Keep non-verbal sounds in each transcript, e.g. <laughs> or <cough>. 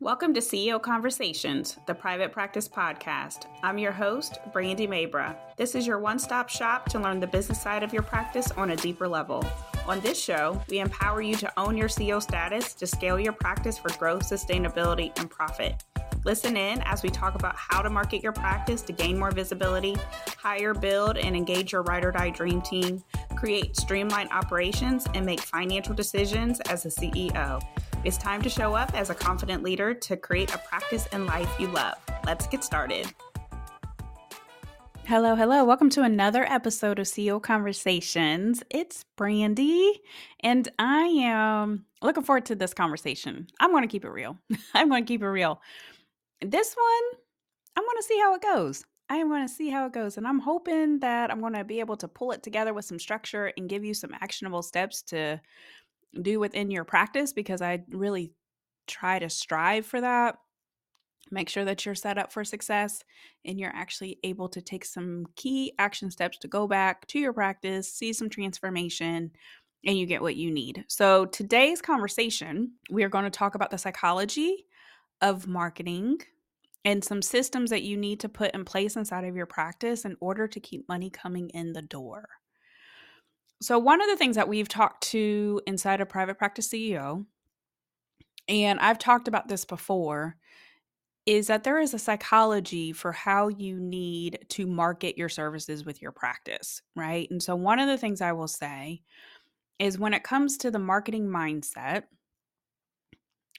Welcome to CEO Conversations, the private practice podcast. I'm your host, Brandy Mabra. This is your one stop shop to learn the business side of your practice on a deeper level. On this show, we empower you to own your CEO status to scale your practice for growth, sustainability, and profit. Listen in as we talk about how to market your practice to gain more visibility, hire, build, and engage your ride or die dream team, create streamlined operations, and make financial decisions as a CEO. It's time to show up as a confident leader to create a practice and life you love. Let's get started. Hello, hello. Welcome to another episode of CEO Conversations. It's Brandy, and I am looking forward to this conversation. I'm going to keep it real. <laughs> I'm going to keep it real. This one, I'm going to see how it goes. I am going to see how it goes. And I'm hoping that I'm going to be able to pull it together with some structure and give you some actionable steps to do within your practice because I really try to strive for that. Make sure that you're set up for success and you're actually able to take some key action steps to go back to your practice, see some transformation, and you get what you need. So, today's conversation, we are going to talk about the psychology of marketing and some systems that you need to put in place inside of your practice in order to keep money coming in the door. So, one of the things that we've talked to inside a private practice CEO, and I've talked about this before, is that there is a psychology for how you need to market your services with your practice, right? And so, one of the things I will say is when it comes to the marketing mindset,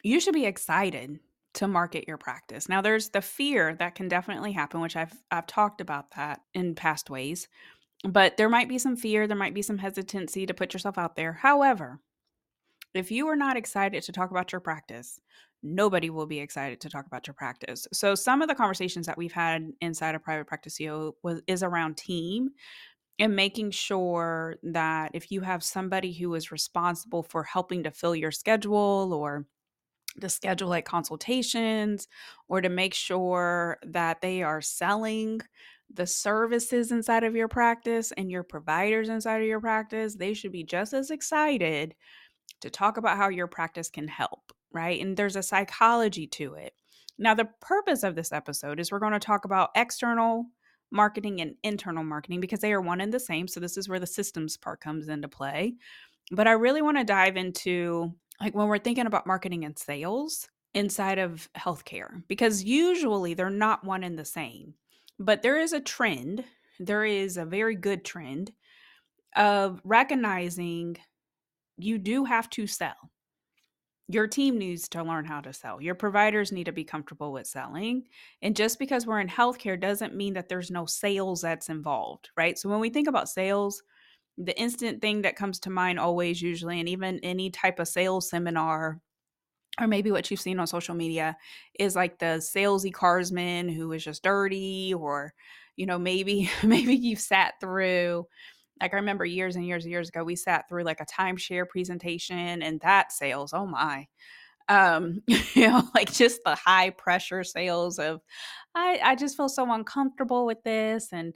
you should be excited to market your practice. Now there's the fear that can definitely happen which I've I've talked about that in past ways but there might be some fear, there might be some hesitancy to put yourself out there. However, if you are not excited to talk about your practice, nobody will be excited to talk about your practice. So some of the conversations that we've had inside of private practice CEO was is around team and making sure that if you have somebody who is responsible for helping to fill your schedule or to schedule like consultations or to make sure that they are selling the services inside of your practice and your providers inside of your practice, they should be just as excited to talk about how your practice can help, right? And there's a psychology to it. Now, the purpose of this episode is we're going to talk about external marketing and internal marketing because they are one and the same. So, this is where the systems part comes into play. But I really want to dive into like when we're thinking about marketing and sales inside of healthcare because usually they're not one and the same. But there is a trend, there is a very good trend of recognizing you do have to sell. Your team needs to learn how to sell. Your providers need to be comfortable with selling. And just because we're in healthcare doesn't mean that there's no sales that's involved, right? So when we think about sales, the instant thing that comes to mind always, usually, and even any type of sales seminar or maybe what you've seen on social media is like the salesy carsman who is just dirty or you know maybe <laughs> maybe you've sat through like i remember years and years and years ago we sat through like a timeshare presentation and that sales oh my um <laughs> you know like just the high pressure sales of i i just feel so uncomfortable with this and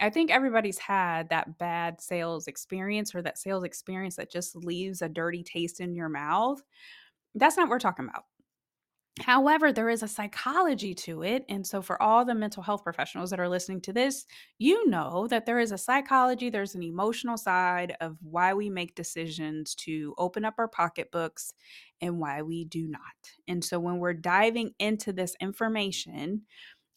I think everybody's had that bad sales experience or that sales experience that just leaves a dirty taste in your mouth. That's not what we're talking about. However, there is a psychology to it. And so, for all the mental health professionals that are listening to this, you know that there is a psychology, there's an emotional side of why we make decisions to open up our pocketbooks and why we do not. And so, when we're diving into this information,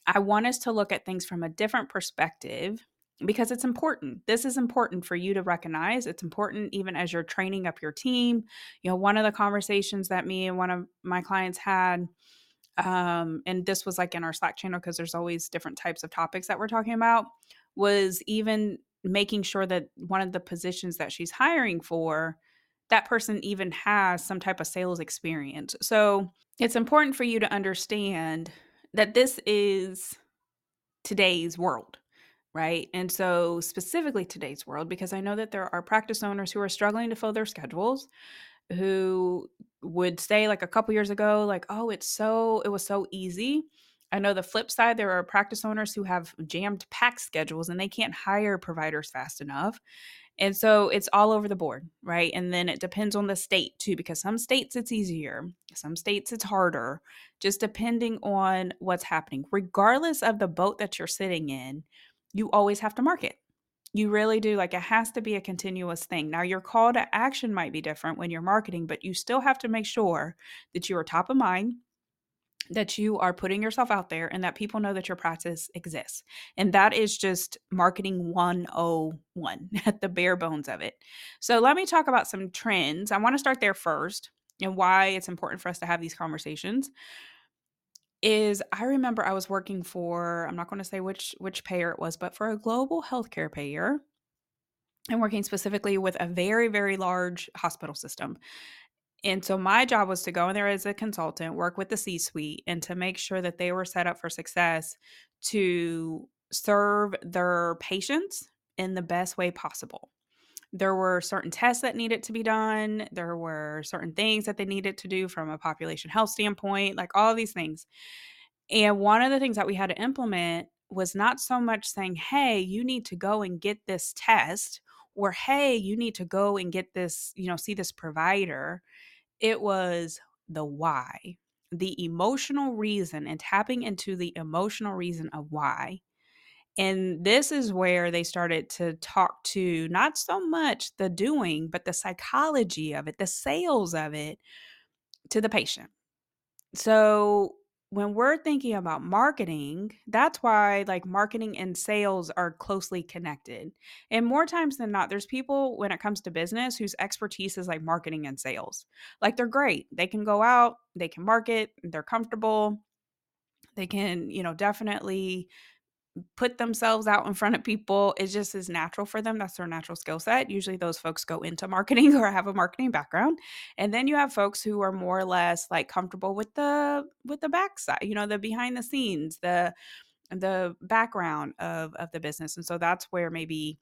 I want us to look at things from a different perspective because it's important. This is important for you to recognize. It's important even as you're training up your team. You know, one of the conversations that me and one of my clients had um and this was like in our Slack channel because there's always different types of topics that we're talking about was even making sure that one of the positions that she's hiring for that person even has some type of sales experience. So, it's important for you to understand that this is today's world right? And so, specifically today's world, because I know that there are practice owners who are struggling to fill their schedules, who would say, like a couple years ago, like, oh, it's so, it was so easy. I know the flip side, there are practice owners who have jammed packed schedules and they can't hire providers fast enough. And so it's all over the board, right? And then it depends on the state too, because some states it's easier, some states it's harder, just depending on what's happening. Regardless of the boat that you're sitting in, you always have to market. You really do. Like it has to be a continuous thing. Now, your call to action might be different when you're marketing, but you still have to make sure that you are top of mind, that you are putting yourself out there, and that people know that your practice exists. And that is just marketing 101 <laughs> at the bare bones of it. So, let me talk about some trends. I want to start there first and why it's important for us to have these conversations is I remember I was working for I'm not going to say which which payer it was, but for a global healthcare payer and working specifically with a very very large hospital system. And so my job was to go in there as a consultant, work with the C-suite and to make sure that they were set up for success to serve their patients in the best way possible. There were certain tests that needed to be done. There were certain things that they needed to do from a population health standpoint, like all these things. And one of the things that we had to implement was not so much saying, hey, you need to go and get this test, or hey, you need to go and get this, you know, see this provider. It was the why, the emotional reason, and tapping into the emotional reason of why. And this is where they started to talk to not so much the doing, but the psychology of it, the sales of it to the patient. So when we're thinking about marketing, that's why like marketing and sales are closely connected. And more times than not, there's people when it comes to business whose expertise is like marketing and sales. Like they're great. They can go out, they can market, they're comfortable. They can, you know, definitely put themselves out in front of people it just is natural for them that's their natural skill set usually those folks go into marketing <laughs> or have a marketing background and then you have folks who are more or less like comfortable with the with the backside you know the behind the scenes the the background of of the business and so that's where maybe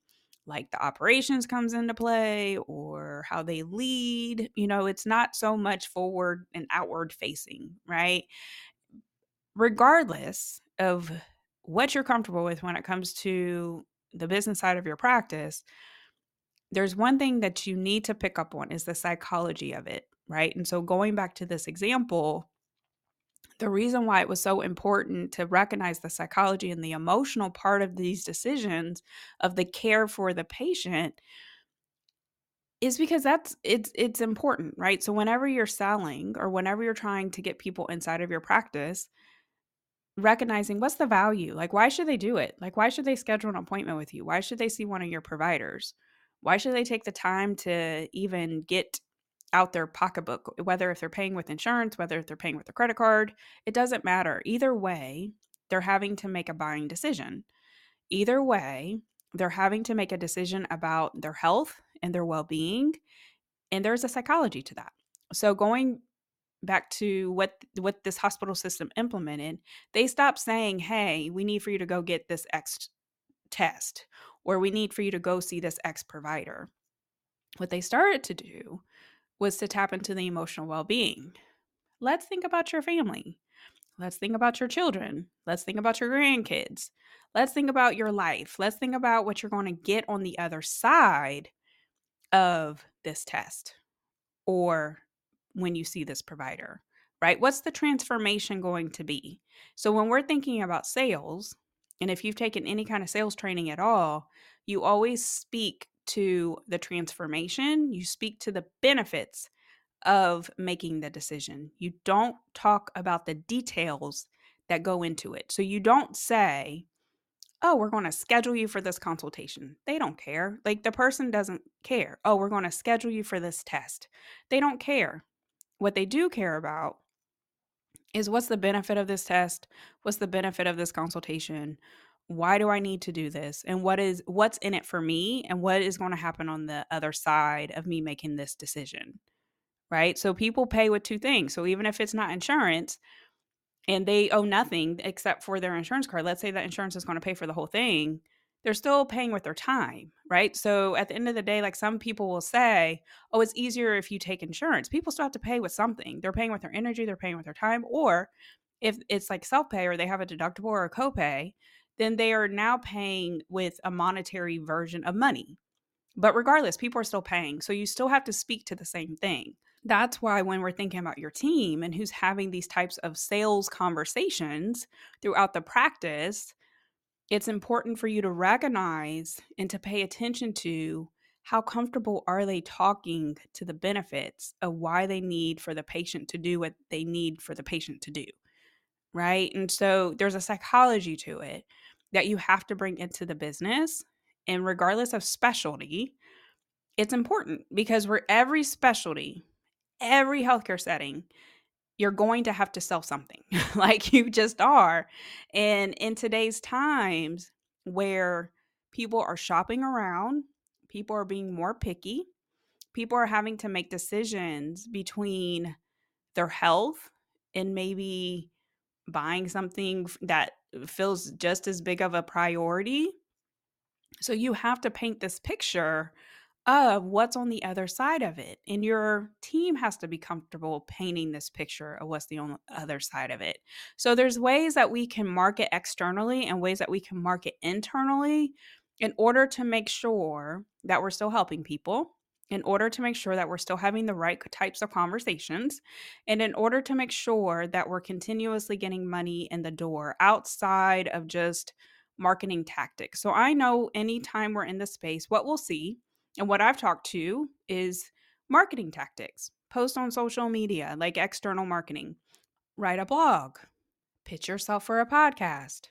like the operations comes into play or how they lead you know it's not so much forward and outward facing right? Regardless of what you're comfortable with when it comes to the business side of your practice, there's one thing that you need to pick up on is the psychology of it, right? And so going back to this example, the reason why it was so important to recognize the psychology and the emotional part of these decisions of the care for the patient is because that's it's it's important, right? So whenever you're selling or whenever you're trying to get people inside of your practice, recognizing what's the value? Like, why should they do it? Like, why should they schedule an appointment with you? Why should they see one of your providers? Why should they take the time to even get out their pocketbook, whether if they're paying with insurance, whether if they're paying with a credit card? It doesn't matter. Either way, they're having to make a buying decision. Either way, they're having to make a decision about their health and their well being. And there's a psychology to that. So, going back to what what this hospital system implemented they stopped saying hey we need for you to go get this x test or we need for you to go see this x provider. What they started to do was to tap into the emotional well-being. Let's think about your family. Let's think about your children. Let's think about your grandkids. Let's think about your life. Let's think about what you're going to get on the other side of this test or when you see this provider, right? What's the transformation going to be? So when we're thinking about sales, and if you've taken any kind of sales training at all, you always speak to the transformation, you speak to the benefits of making the decision. You don't talk about the details that go into it. So you don't say, oh, we're going to schedule you for this consultation. They don't care. Like the person doesn't care. Oh, we're going to schedule you for this test. They don't care. What they do care about is what's the benefit of this test? What's the benefit of this consultation? Why do I need to do this? And what is what's in it for me and what is going to happen on the other side of me making this decision? Right? So people pay with two things. So even if it's not insurance and they owe nothing except for their insurance card, let's say that insurance is going to pay for the whole thing, they're still paying with their time, right? So at the end of the day, like some people will say, oh, it's easier if you take insurance. People still have to pay with something. They're paying with their energy, they're paying with their time. Or if it's like self pay or they have a deductible or a copay, then they are now paying with a monetary version of money. But regardless, people are still paying. So you still have to speak to the same thing. That's why when we're thinking about your team and who's having these types of sales conversations throughout the practice, it's important for you to recognize and to pay attention to how comfortable are they talking to the benefits of why they need for the patient to do what they need for the patient to do right? And so there's a psychology to it that you have to bring into the business and regardless of specialty it's important because we're every specialty every healthcare setting you're going to have to sell something <laughs> like you just are and in today's times where people are shopping around people are being more picky. People are having to make decisions between their health and maybe buying something that feels just as big of a priority. So you have to paint this picture of what's on the other side of it. And your team has to be comfortable painting this picture of what's the other side of it. So there's ways that we can market externally and ways that we can market internally in order to make sure that we're still helping people, in order to make sure that we're still having the right types of conversations, and in order to make sure that we're continuously getting money in the door outside of just marketing tactics. So I know anytime we're in the space, what we'll see and what I've talked to is marketing tactics, post on social media, like external marketing, write a blog, pitch yourself for a podcast,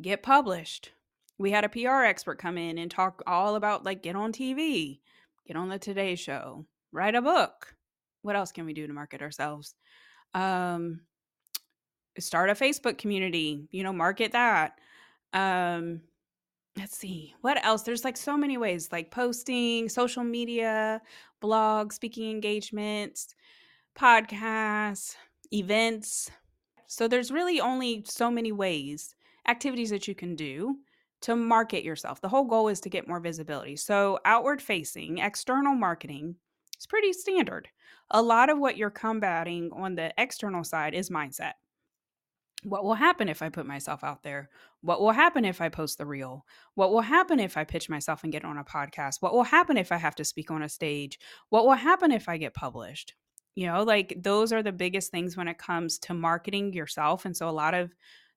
get published, we had a PR expert come in and talk all about like get on TV, get on the Today Show, write a book. What else can we do to market ourselves? Um, start a Facebook community, you know, market that. Um, let's see what else. There's like so many ways, like posting, social media, blog speaking engagements, podcasts, events. So there's really only so many ways, activities that you can do to market yourself. The whole goal is to get more visibility. So, outward facing, external marketing is pretty standard. A lot of what you're combating on the external side is mindset. What will happen if I put myself out there? What will happen if I post the reel? What will happen if I pitch myself and get on a podcast? What will happen if I have to speak on a stage? What will happen if I get published? You know, like those are the biggest things when it comes to marketing yourself. And so, a lot of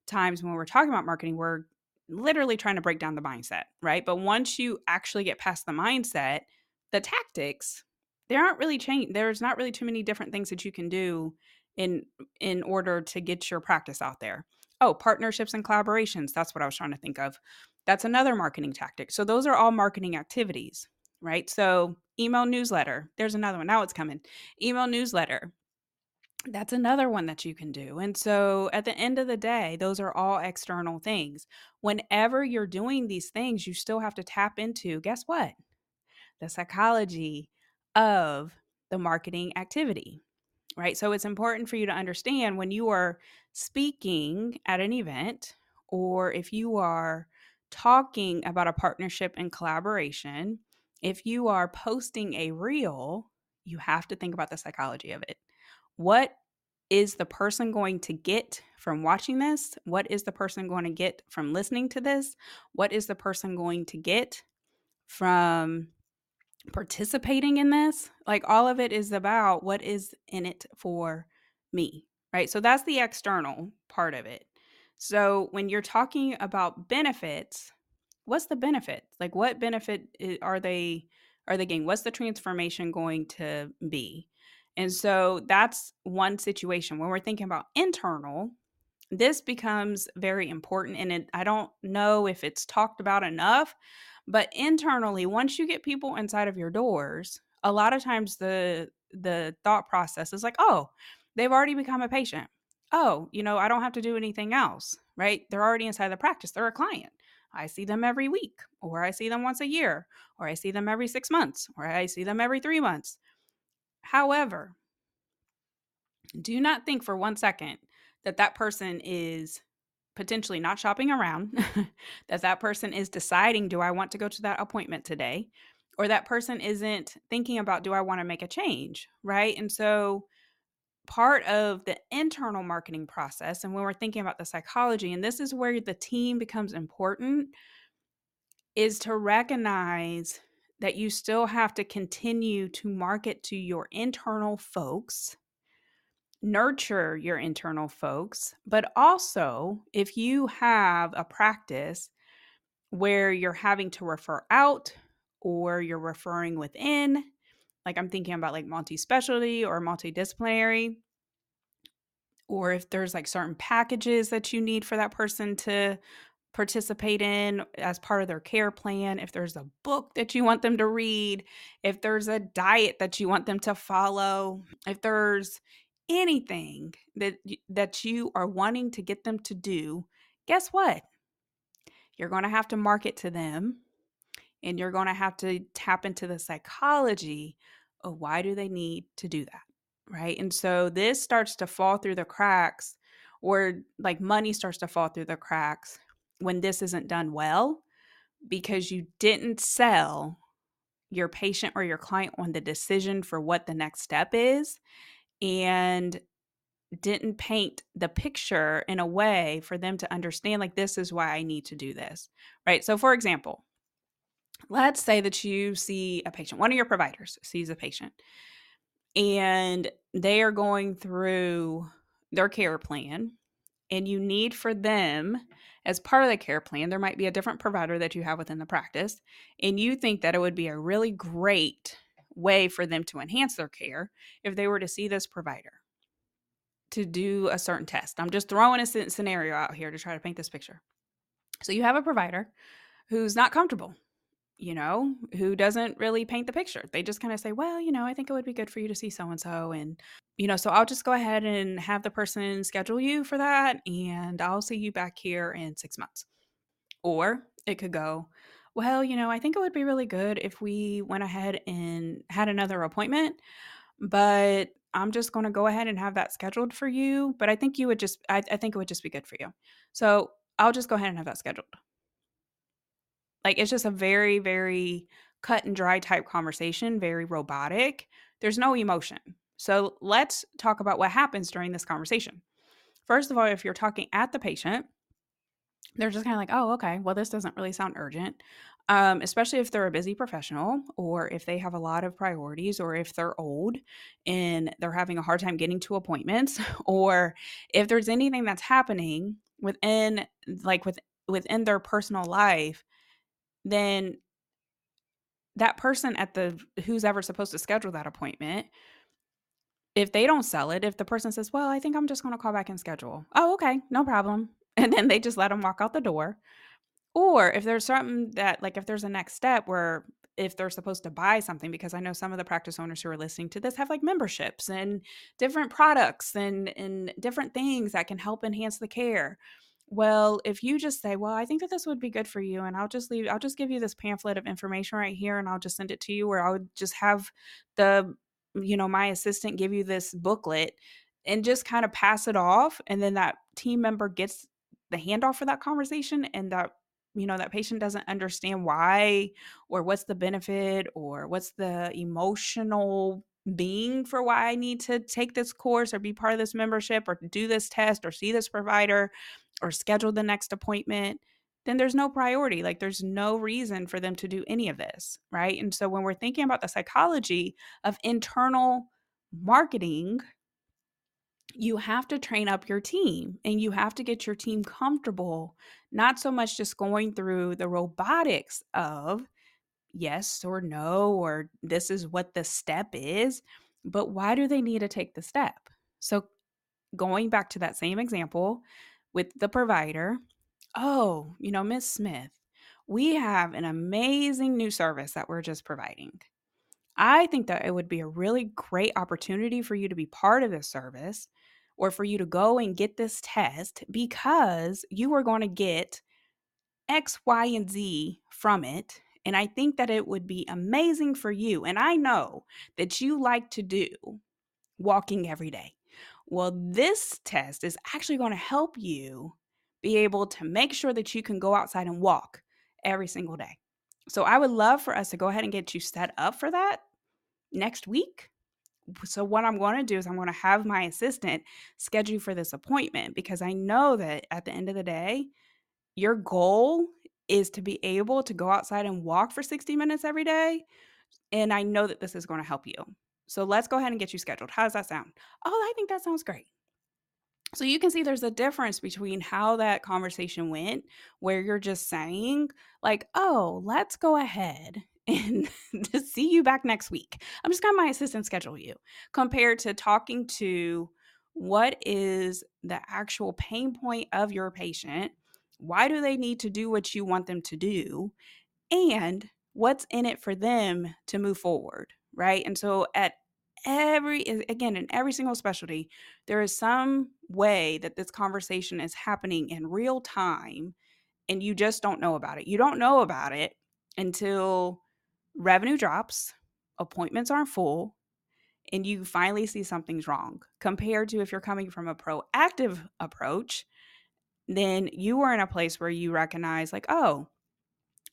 times when we're talking about marketing, we're literally trying to break down the mindset, right? But once you actually get past the mindset, the tactics, there aren't really change. There's not really too many different things that you can do in in order to get your practice out there. Oh, partnerships and collaborations. That's what I was trying to think of. That's another marketing tactic. So those are all marketing activities, right? So email newsletter. There's another one. Now it's coming. Email newsletter that's another one that you can do. And so at the end of the day, those are all external things. Whenever you're doing these things, you still have to tap into guess what? The psychology of the marketing activity, right? So it's important for you to understand when you are speaking at an event or if you are talking about a partnership and collaboration, if you are posting a reel, you have to think about the psychology of it what is the person going to get from watching this? What is the person going to get from listening to this? What is the person going to get from participating in this? Like all of it is about what is in it for me, right? So that's the external part of it. So when you're talking about benefits, what's the benefit? Like what benefit are they are they getting? What's the transformation going to be? And so that's one situation. When we're thinking about internal, this becomes very important. And it, I don't know if it's talked about enough, but internally, once you get people inside of your doors, a lot of times the the thought process is like, oh, they've already become a patient. Oh, you know, I don't have to do anything else, right? They're already inside the practice. They're a client. I see them every week, or I see them once a year, or I see them every six months, or I see them every three months. However, do not think for one second that that person is potentially not shopping around, <laughs> that that person is deciding, do I want to go to that appointment today? Or that person isn't thinking about, do I want to make a change? Right. And so, part of the internal marketing process, and when we're thinking about the psychology, and this is where the team becomes important, is to recognize that you still have to continue to market to your internal folks, nurture your internal folks, but also if you have a practice where you're having to refer out or you're referring within, like I'm thinking about like multi specialty or multidisciplinary, or if there's like certain packages that you need for that person to participate in as part of their care plan, if there's a book that you want them to read, if there's a diet that you want them to follow, if there's anything that that you are wanting to get them to do, guess what? You're going to have to market to them and you're going to have to tap into the psychology of why do they need to do that right and so this starts to fall through the cracks or like money starts to fall through the cracks when this isn't done well because you didn't sell your patient or your client on the decision for what the next step is and didn't paint the picture in a way for them to understand like this is why I need to do this. Right? So for example, let's say that you see a patient, one of your providers sees a patient, and they are going through their care plan, and you need for them, as part of the care plan, there might be a different provider that you have within the practice, and you think that it would be a really great way for them to enhance their care if they were to see this provider to do a certain test. I'm just throwing a scenario out here to try to paint this picture. So you have a provider who's not comfortable you know, who doesn't really paint the picture. They just kind of say, well, you know, I think it would be good for you to see so and so. And, you know, so I'll just go ahead and have the person schedule you for that. And I'll see you back here in six months. Or it could go, well, you know, I think it would be really good if we went ahead and had another appointment, but I'm just going to go ahead and have that scheduled for you. But I think you would just, I, I think it would just be good for you. So I'll just go ahead and have that scheduled. Like it's just a very, very cut and dry type conversation, very robotic. There's no emotion. So let's talk about what happens during this conversation. First of all, if you're talking at the patient, they're just kind of like, oh, okay, well, this doesn't really sound urgent. Um, especially if they're a busy professional or if they have a lot of priorities or if they're old and they're having a hard time getting to appointments <laughs> or if there's anything that's happening within like with within their personal life then that person at the who's ever supposed to schedule that appointment if they don't sell it if the person says well i think i'm just going to call back and schedule oh okay no problem and then they just let them walk out the door. Or if there's something that like if there's a next step where if they're supposed to buy something because i know some of the practice owners who are listening to this have like memberships and different products and and different things that can help enhance the care. Well, if you just say, "Well, I think that this would be good for you," and I'll just leave, I'll just give you this pamphlet of information right here, and I'll just send it to you, or I would just have the, you know, my assistant give you this booklet and just kind of pass it off, and then that team member gets the handoff for that conversation, and that you know that patient doesn't understand why or what's the benefit or what's the emotional being for why I need to take this course or be part of this membership or do this test or see this provider or schedule the next appointment, then there's no priority. Like there's no reason for them to do any of this, right? And so when we're thinking about the psychology of internal marketing, you have to train up your team and you have to get your team comfortable, not so much just going through the robotics of yes or no, or this is what the step is, but why do they need to take the step? So, going back to that same example with the provider, oh, you know, Miss Smith, we have an amazing new service that we're just providing. I think that it would be a really great opportunity for you to be part of this service or for you to go and get this test because you are going to get X, Y, and Z from it and I think that it would be amazing for you. And I know that you like to do walking every day. Well, this test is actually going to help you be able to make sure that you can go outside and walk every single day. So I would love for us to go ahead and get you set up for that next week. So what I'm going to do is I'm going to have my assistant schedule for this appointment because I know that at the end of the day, your goal is to be able to go outside and walk for 60 minutes every day. And I know that this is going to help you. So let's go ahead and get you scheduled. How does that sound? Oh, I think that sounds great. So you can see there's a difference between how that conversation went, where you're just saying, like, oh, let's go ahead and <laughs> to see you back next week. I'm just gonna my assistant schedule you, compared to talking to what is the actual pain point of your patient? Why do they need to do what you want them to do? And what's in it for them to move forward, right? And so at every again in every single specialty there is some way that this conversation is happening in real time and you just don't know about it you don't know about it until revenue drops appointments aren't full and you finally see something's wrong compared to if you're coming from a proactive approach then you are in a place where you recognize like oh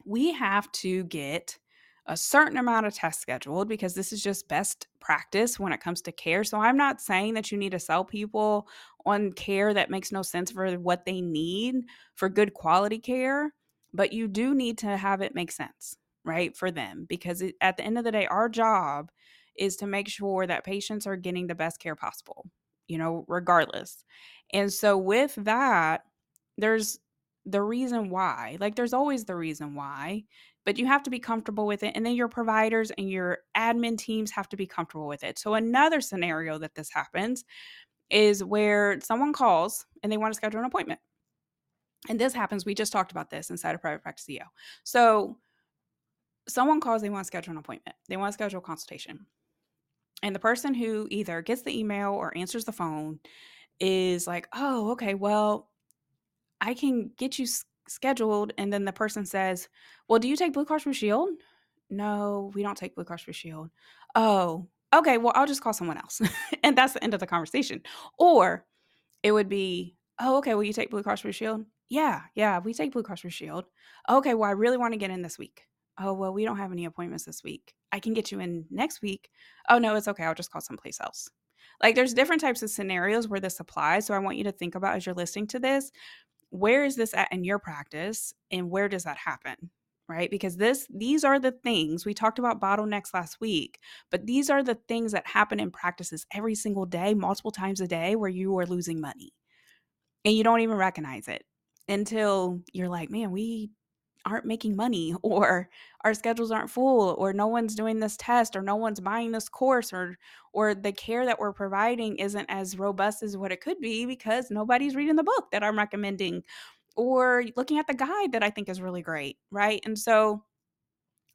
we have to get a certain amount of tests scheduled because this is just best practice when it comes to care. So I'm not saying that you need to sell people on care that makes no sense for what they need for good quality care, but you do need to have it make sense, right, for them because it, at the end of the day our job is to make sure that patients are getting the best care possible, you know, regardless. And so with that, there's the reason why. Like there's always the reason why but you have to be comfortable with it. And then your providers and your admin teams have to be comfortable with it. So, another scenario that this happens is where someone calls and they want to schedule an appointment. And this happens, we just talked about this inside of Private Practice CEO. So, someone calls, they want to schedule an appointment, they want to schedule a consultation. And the person who either gets the email or answers the phone is like, oh, okay, well, I can get you scheduled and then the person says, "Well, do you take Blue Cross Blue Shield?" "No, we don't take Blue Cross Blue Shield." "Oh, okay, well, I'll just call someone else." <laughs> and that's the end of the conversation. Or it would be, "Oh, okay, will you take Blue Cross Blue Shield?" "Yeah, yeah, we take Blue Cross Blue Shield." "Okay, well, I really want to get in this week." "Oh, well, we don't have any appointments this week. I can get you in next week." "Oh, no, it's okay. I'll just call someplace else." Like there's different types of scenarios where this applies. So I want you to think about as you're listening to this, where is this at in your practice and where does that happen? Right? Because this these are the things we talked about bottlenecks last week, but these are the things that happen in practices every single day, multiple times a day where you are losing money. And you don't even recognize it until you're like, "Man, we aren't making money <laughs> or our schedules aren't full or no one's doing this test or no one's buying this course or or the care that we're providing isn't as robust as what it could be because nobody's reading the book that I'm recommending or looking at the guide that I think is really great, right? And so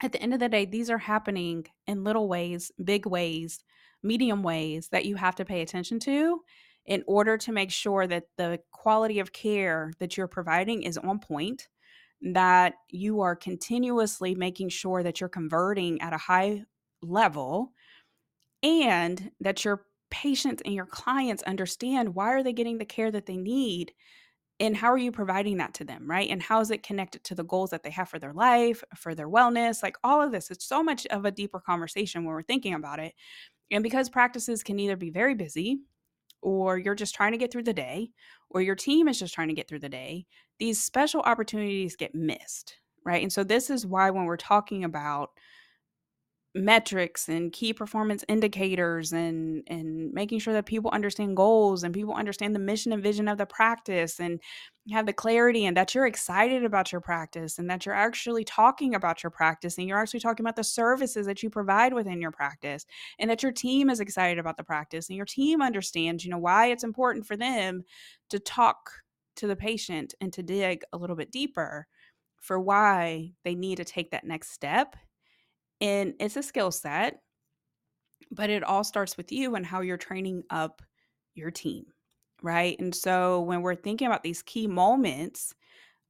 at the end of the day, these are happening in little ways, big ways, medium ways that you have to pay attention to in order to make sure that the quality of care that you're providing is on point that you are continuously making sure that you're converting at a high level and that your patients and your clients understand why are they getting the care that they need and how are you providing that to them right? And how is it connected to the goals that they have for their life for their wellness like all of this. It's so much of a deeper conversation when we're thinking about it. And because practices can either be very busy or you're just trying to get through the day, or your team is just trying to get through the day, these special opportunities get missed, right? And so, this is why when we're talking about metrics and key performance indicators and and making sure that people understand goals and people understand the mission and vision of the practice and have the clarity and that you're excited about your practice and that you're actually talking about your practice and you're actually talking about the services that you provide within your practice and that your team is excited about the practice and your team understands you know why it's important for them to talk to the patient and to dig a little bit deeper for why they need to take that next step and it's a skill set, but it all starts with you and how you're training up your team, right? And so when we're thinking about these key moments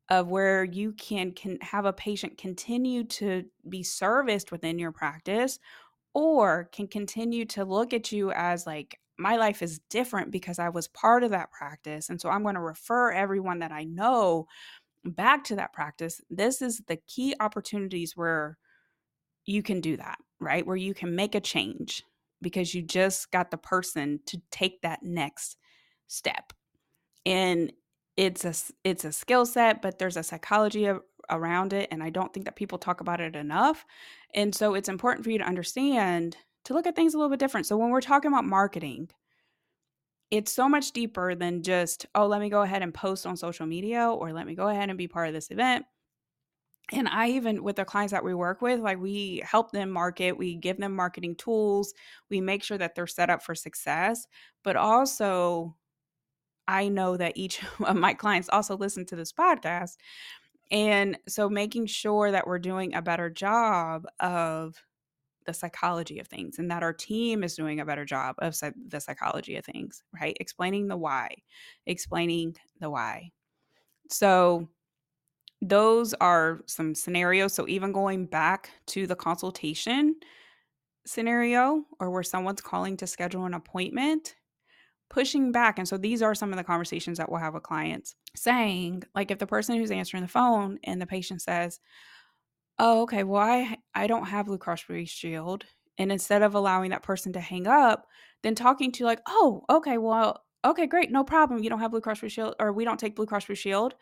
of where you can can have a patient continue to be serviced within your practice or can continue to look at you as like my life is different because I was part of that practice and so I'm going to refer everyone that I know back to that practice. This is the key opportunities where you can do that, right? Where you can make a change because you just got the person to take that next step. And it's a it's a skill set, but there's a psychology of, around it. And I don't think that people talk about it enough. And so it's important for you to understand to look at things a little bit different. So when we're talking about marketing, it's so much deeper than just, oh, let me go ahead and post on social media or let me go ahead and be part of this event. And I even, with the clients that we work with, like we help them market, we give them marketing tools, we make sure that they're set up for success. But also, I know that each <laughs> of my clients also listen to this podcast. And so making sure that we're doing a better job of the psychology of things and that our team is doing a better job of the psychology of things, right? Explaining the why, explaining the why. So, those are some scenarios. So, even going back to the consultation scenario or where someone's calling to schedule an appointment, pushing back. And so, these are some of the conversations that we'll have with clients saying, like, if the person who's answering the phone and the patient says, Oh, okay. Well, I I don't have Blue Cross Blue Shield. And instead of allowing that person to hang up, then talking to like, oh, okay, well, okay, great, no problem. You don't have Blue Cross Blue Shield, or we don't take Blue Cross Blue Shield.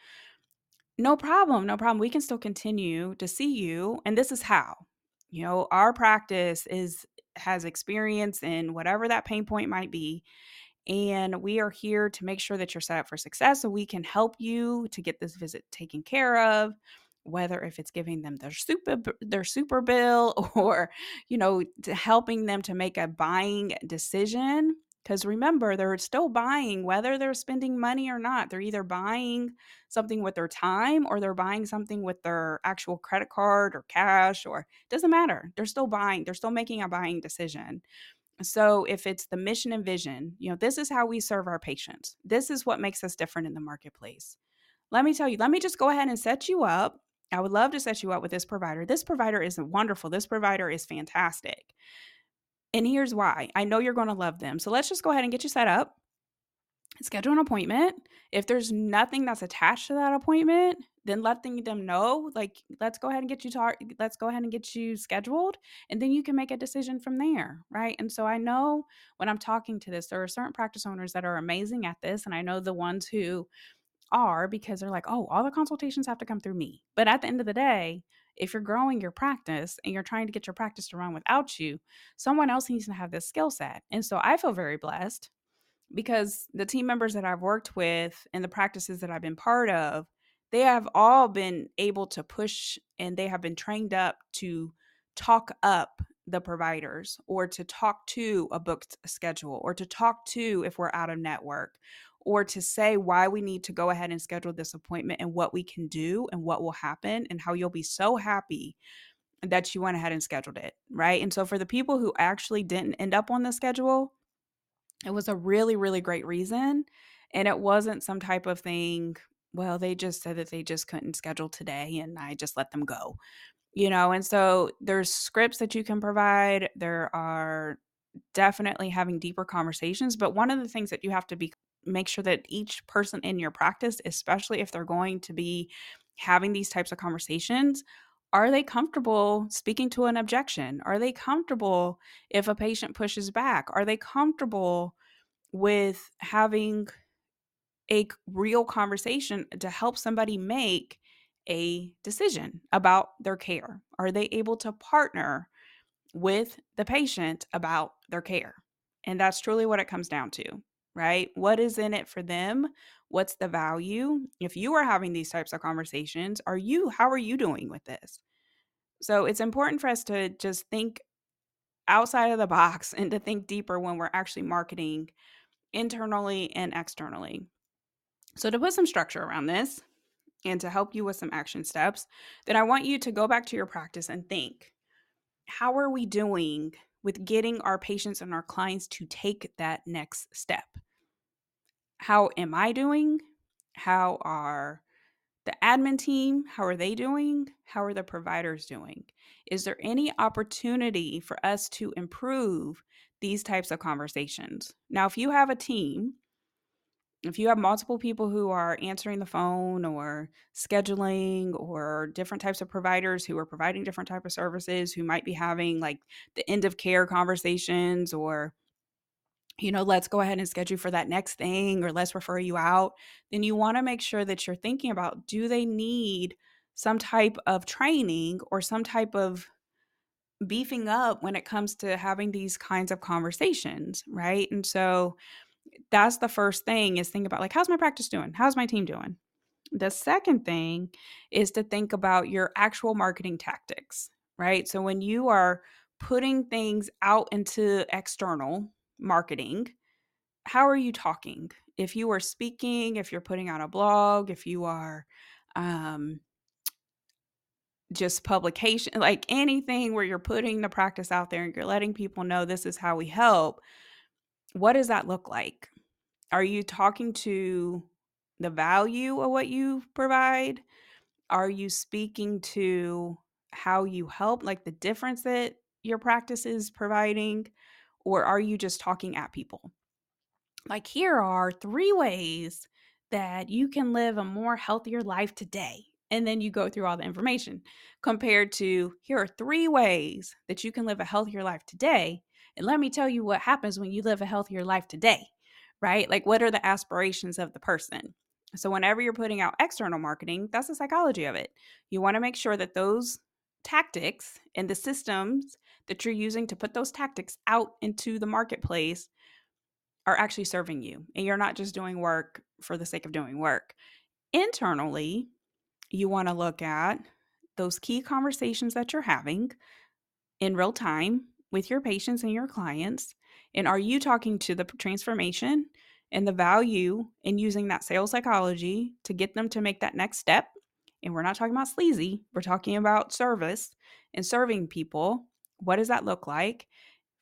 No problem, no problem. We can still continue to see you, and this is how. You know, our practice is has experience in whatever that pain point might be, and we are here to make sure that you're set up for success, so we can help you to get this visit taken care of whether if it's giving them their super their super bill <laughs> or you know helping them to make a buying decision because remember they're still buying whether they're spending money or not they're either buying something with their time or they're buying something with their actual credit card or cash or doesn't matter they're still buying they're still making a buying decision. So if it's the mission and vision you know this is how we serve our patients. This is what makes us different in the marketplace. Let me tell you let me just go ahead and set you up I would love to set you up with this provider. This provider is wonderful. This provider is fantastic. And here's why. I know you're going to love them. So let's just go ahead and get you set up. Schedule an appointment. If there's nothing that's attached to that appointment, then letting them know, like, let's go ahead and get you tar- let's go ahead and get you scheduled, and then you can make a decision from there, right? And so I know when I'm talking to this, there are certain practice owners that are amazing at this, and I know the ones who are because they're like, oh, all the consultations have to come through me. But at the end of the day, if you're growing your practice and you're trying to get your practice to run without you, someone else needs to have this skill set. And so I feel very blessed because the team members that I've worked with and the practices that I've been part of, they have all been able to push and they have been trained up to talk up the providers or to talk to a booked schedule or to talk to if we're out of network or to say why we need to go ahead and schedule this appointment and what we can do and what will happen and how you'll be so happy that you went ahead and scheduled it, right? And so for the people who actually didn't end up on the schedule, it was a really, really great reason. And it wasn't some type of thing, well, they just said that they just couldn't schedule today and I just let them go. You know, and so there's scripts that you can provide. There are definitely having deeper conversations. But one of the things that you have to be make sure that each person in your practice, especially if they're going to be having these types of conversations, are they comfortable speaking to an objection? Are they comfortable if a patient pushes back? Are they comfortable with having a real conversation to help somebody make a decision about their care? Are they able to partner with the patient about their care? And that's truly what it comes down to right? What is in it for them? What's the value? If you are having these types of conversations, are you how are you doing with this? So it's important for us to just think outside of the box <laughs> and to think deeper when we're actually marketing internally and externally. So to put some structure around this and to help you with some action steps, then I want you to go back to your practice and think, how are we doing with getting our patients and our clients to take that next step. How am I doing? How are the admin team, how are they doing? How are the providers doing? Is there any opportunity for us to improve these types of conversations? Now, if you have a team if you have multiple people who are answering the phone or scheduling or different types of providers who are providing different type of services who might be having like the end of care conversations or you know let's go ahead and schedule for that next thing or let's refer you out then you want to make sure that you're thinking about do they need some type of training or some type of beefing up when it comes to having these kinds of conversations, right? And so that's the first thing is think about like how's my practice doing? How's my team doing? The second thing is to think about your actual marketing tactics, right? So when you are putting things out into external marketing, how are you talking? If you are speaking, if you're putting out a blog, if you are um, just publication, like anything where you're putting the practice out there and you're letting people know this is how we help, what does that look like? Are you talking to the value of what you provide? Are you speaking to how you help, like the difference that your practice is providing? Or are you just talking at people? Like, here are three ways that you can live a more healthier life today. And then you go through all the information compared to here are three ways that you can live a healthier life today. And let me tell you what happens when you live a healthier life today, right? Like, what are the aspirations of the person? So, whenever you're putting out external marketing, that's the psychology of it. You want to make sure that those tactics and the systems that you're using to put those tactics out into the marketplace are actually serving you and you're not just doing work for the sake of doing work. Internally, you want to look at those key conversations that you're having in real time with your patients and your clients. And are you talking to the transformation and the value in using that sales psychology to get them to make that next step? And we're not talking about sleazy, we're talking about service and serving people. What does that look like?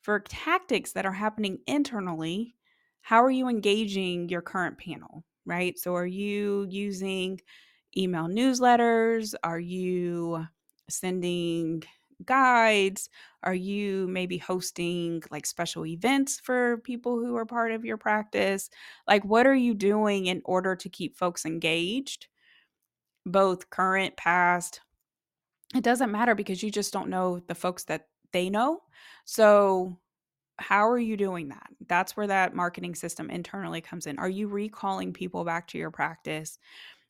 For tactics that are happening internally, how are you engaging your current panel, right? So, are you using email newsletters? Are you sending guides? Are you maybe hosting like special events for people who are part of your practice? Like, what are you doing in order to keep folks engaged, both current, past? It doesn't matter because you just don't know the folks that they know. So, how are you doing that? That's where that marketing system internally comes in. Are you recalling people back to your practice?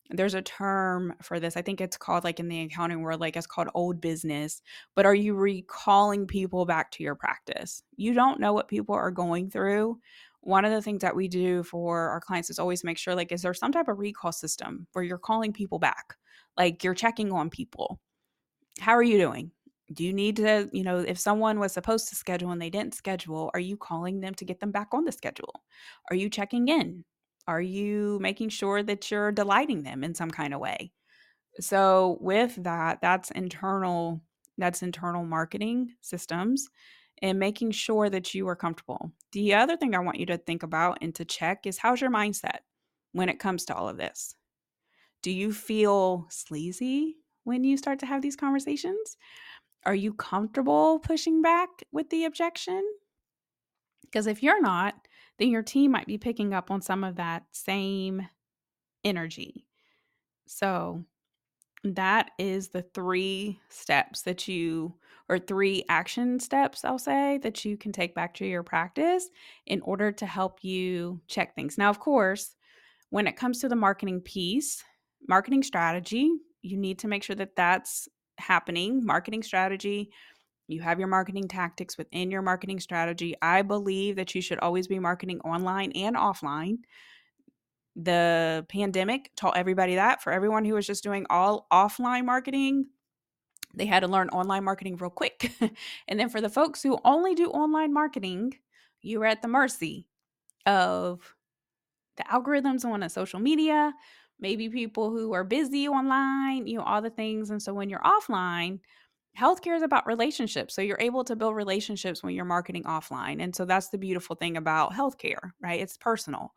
There's a term for this. I think it's called like in the accounting world, like it's called old business. But are you recalling people back to your practice? You don't know what people are going through. One of the things that we do for our clients is always make sure like, is there some type of recall system where you're calling people back? Like you're checking on people. How are you doing? Do you need to you know if someone was supposed to schedule and they didn't schedule are you calling them to get them back on the schedule? Are you checking in? Are you making sure that you're delighting them in some kind of way? So with that that's internal that's internal marketing systems and making sure that you are comfortable. The other thing i want you to think about and to check is how's your mindset when it comes to all of this? Do you feel sleazy when you start to have these conversations are you comfortable pushing back with the objection? Because if you're not, then your team might be picking up on some of that same energy. So, that is the three steps that you, or three action steps, I'll say, that you can take back to your practice in order to help you check things. Now, of course, when it comes to the marketing piece, marketing strategy, you need to make sure that that's happening, marketing strategy. You have your marketing tactics within your marketing strategy. I believe that you should always be marketing online and offline. The pandemic taught everybody that. For everyone who was just doing all offline marketing, they had to learn online marketing real quick. <laughs> and then for the folks who only do online marketing, you are at the mercy of the algorithms on a social media, maybe people who are busy online, you know, all the things. And so when you're offline, healthcare is about relationships. So you're able to build relationships when you're marketing offline. And so that's the beautiful thing about healthcare, right? It's personal.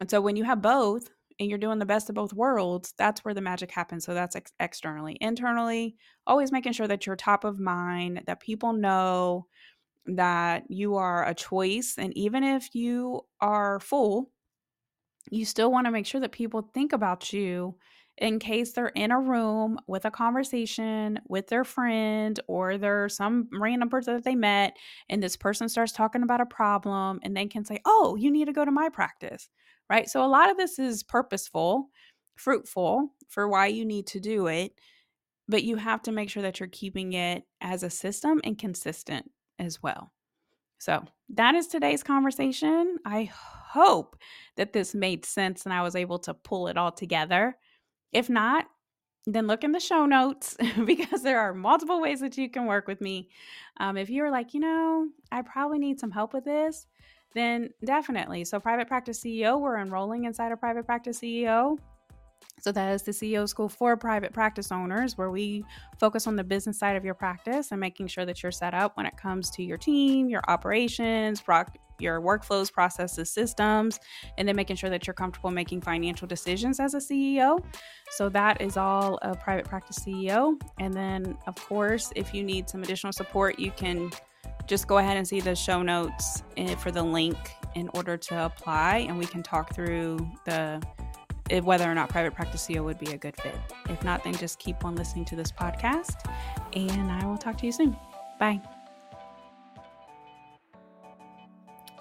And so when you have both and you're doing the best of both worlds, that's where the magic happens. So that's ex- externally. Internally, always making sure that you're top of mind, that people know that you are a choice. And even if you are full, you still want to make sure that people think about you in case they're in a room with a conversation with their friend or there's some random person that they met and this person starts talking about a problem and they can say, "Oh, you need to go to my practice." Right? So a lot of this is purposeful, fruitful for why you need to do it. but you have to make sure that you're keeping it as a system and consistent as well. So, that is today's conversation. I hope that this made sense and I was able to pull it all together. If not, then look in the show notes <laughs> because there are multiple ways that you can work with me. Um, if you're like, you know, I probably need some help with this, then definitely. So, Private Practice CEO, we're enrolling inside of Private Practice CEO. So, that is the CEO school for private practice owners, where we focus on the business side of your practice and making sure that you're set up when it comes to your team, your operations, your workflows, processes, systems, and then making sure that you're comfortable making financial decisions as a CEO. So, that is all a private practice CEO. And then, of course, if you need some additional support, you can just go ahead and see the show notes eh, for the link in order to apply, and we can talk through the whether or not private practice CEO would be a good fit. If not, then just keep on listening to this podcast, and I will talk to you soon. Bye.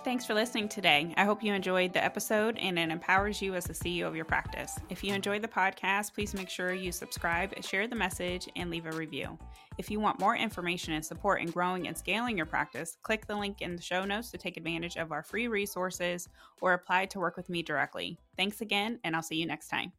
Thanks for listening today. I hope you enjoyed the episode and it empowers you as the CEO of your practice. If you enjoyed the podcast, please make sure you subscribe, share the message, and leave a review. If you want more information and support in growing and scaling your practice, click the link in the show notes to take advantage of our free resources or apply to work with me directly. Thanks again, and I'll see you next time.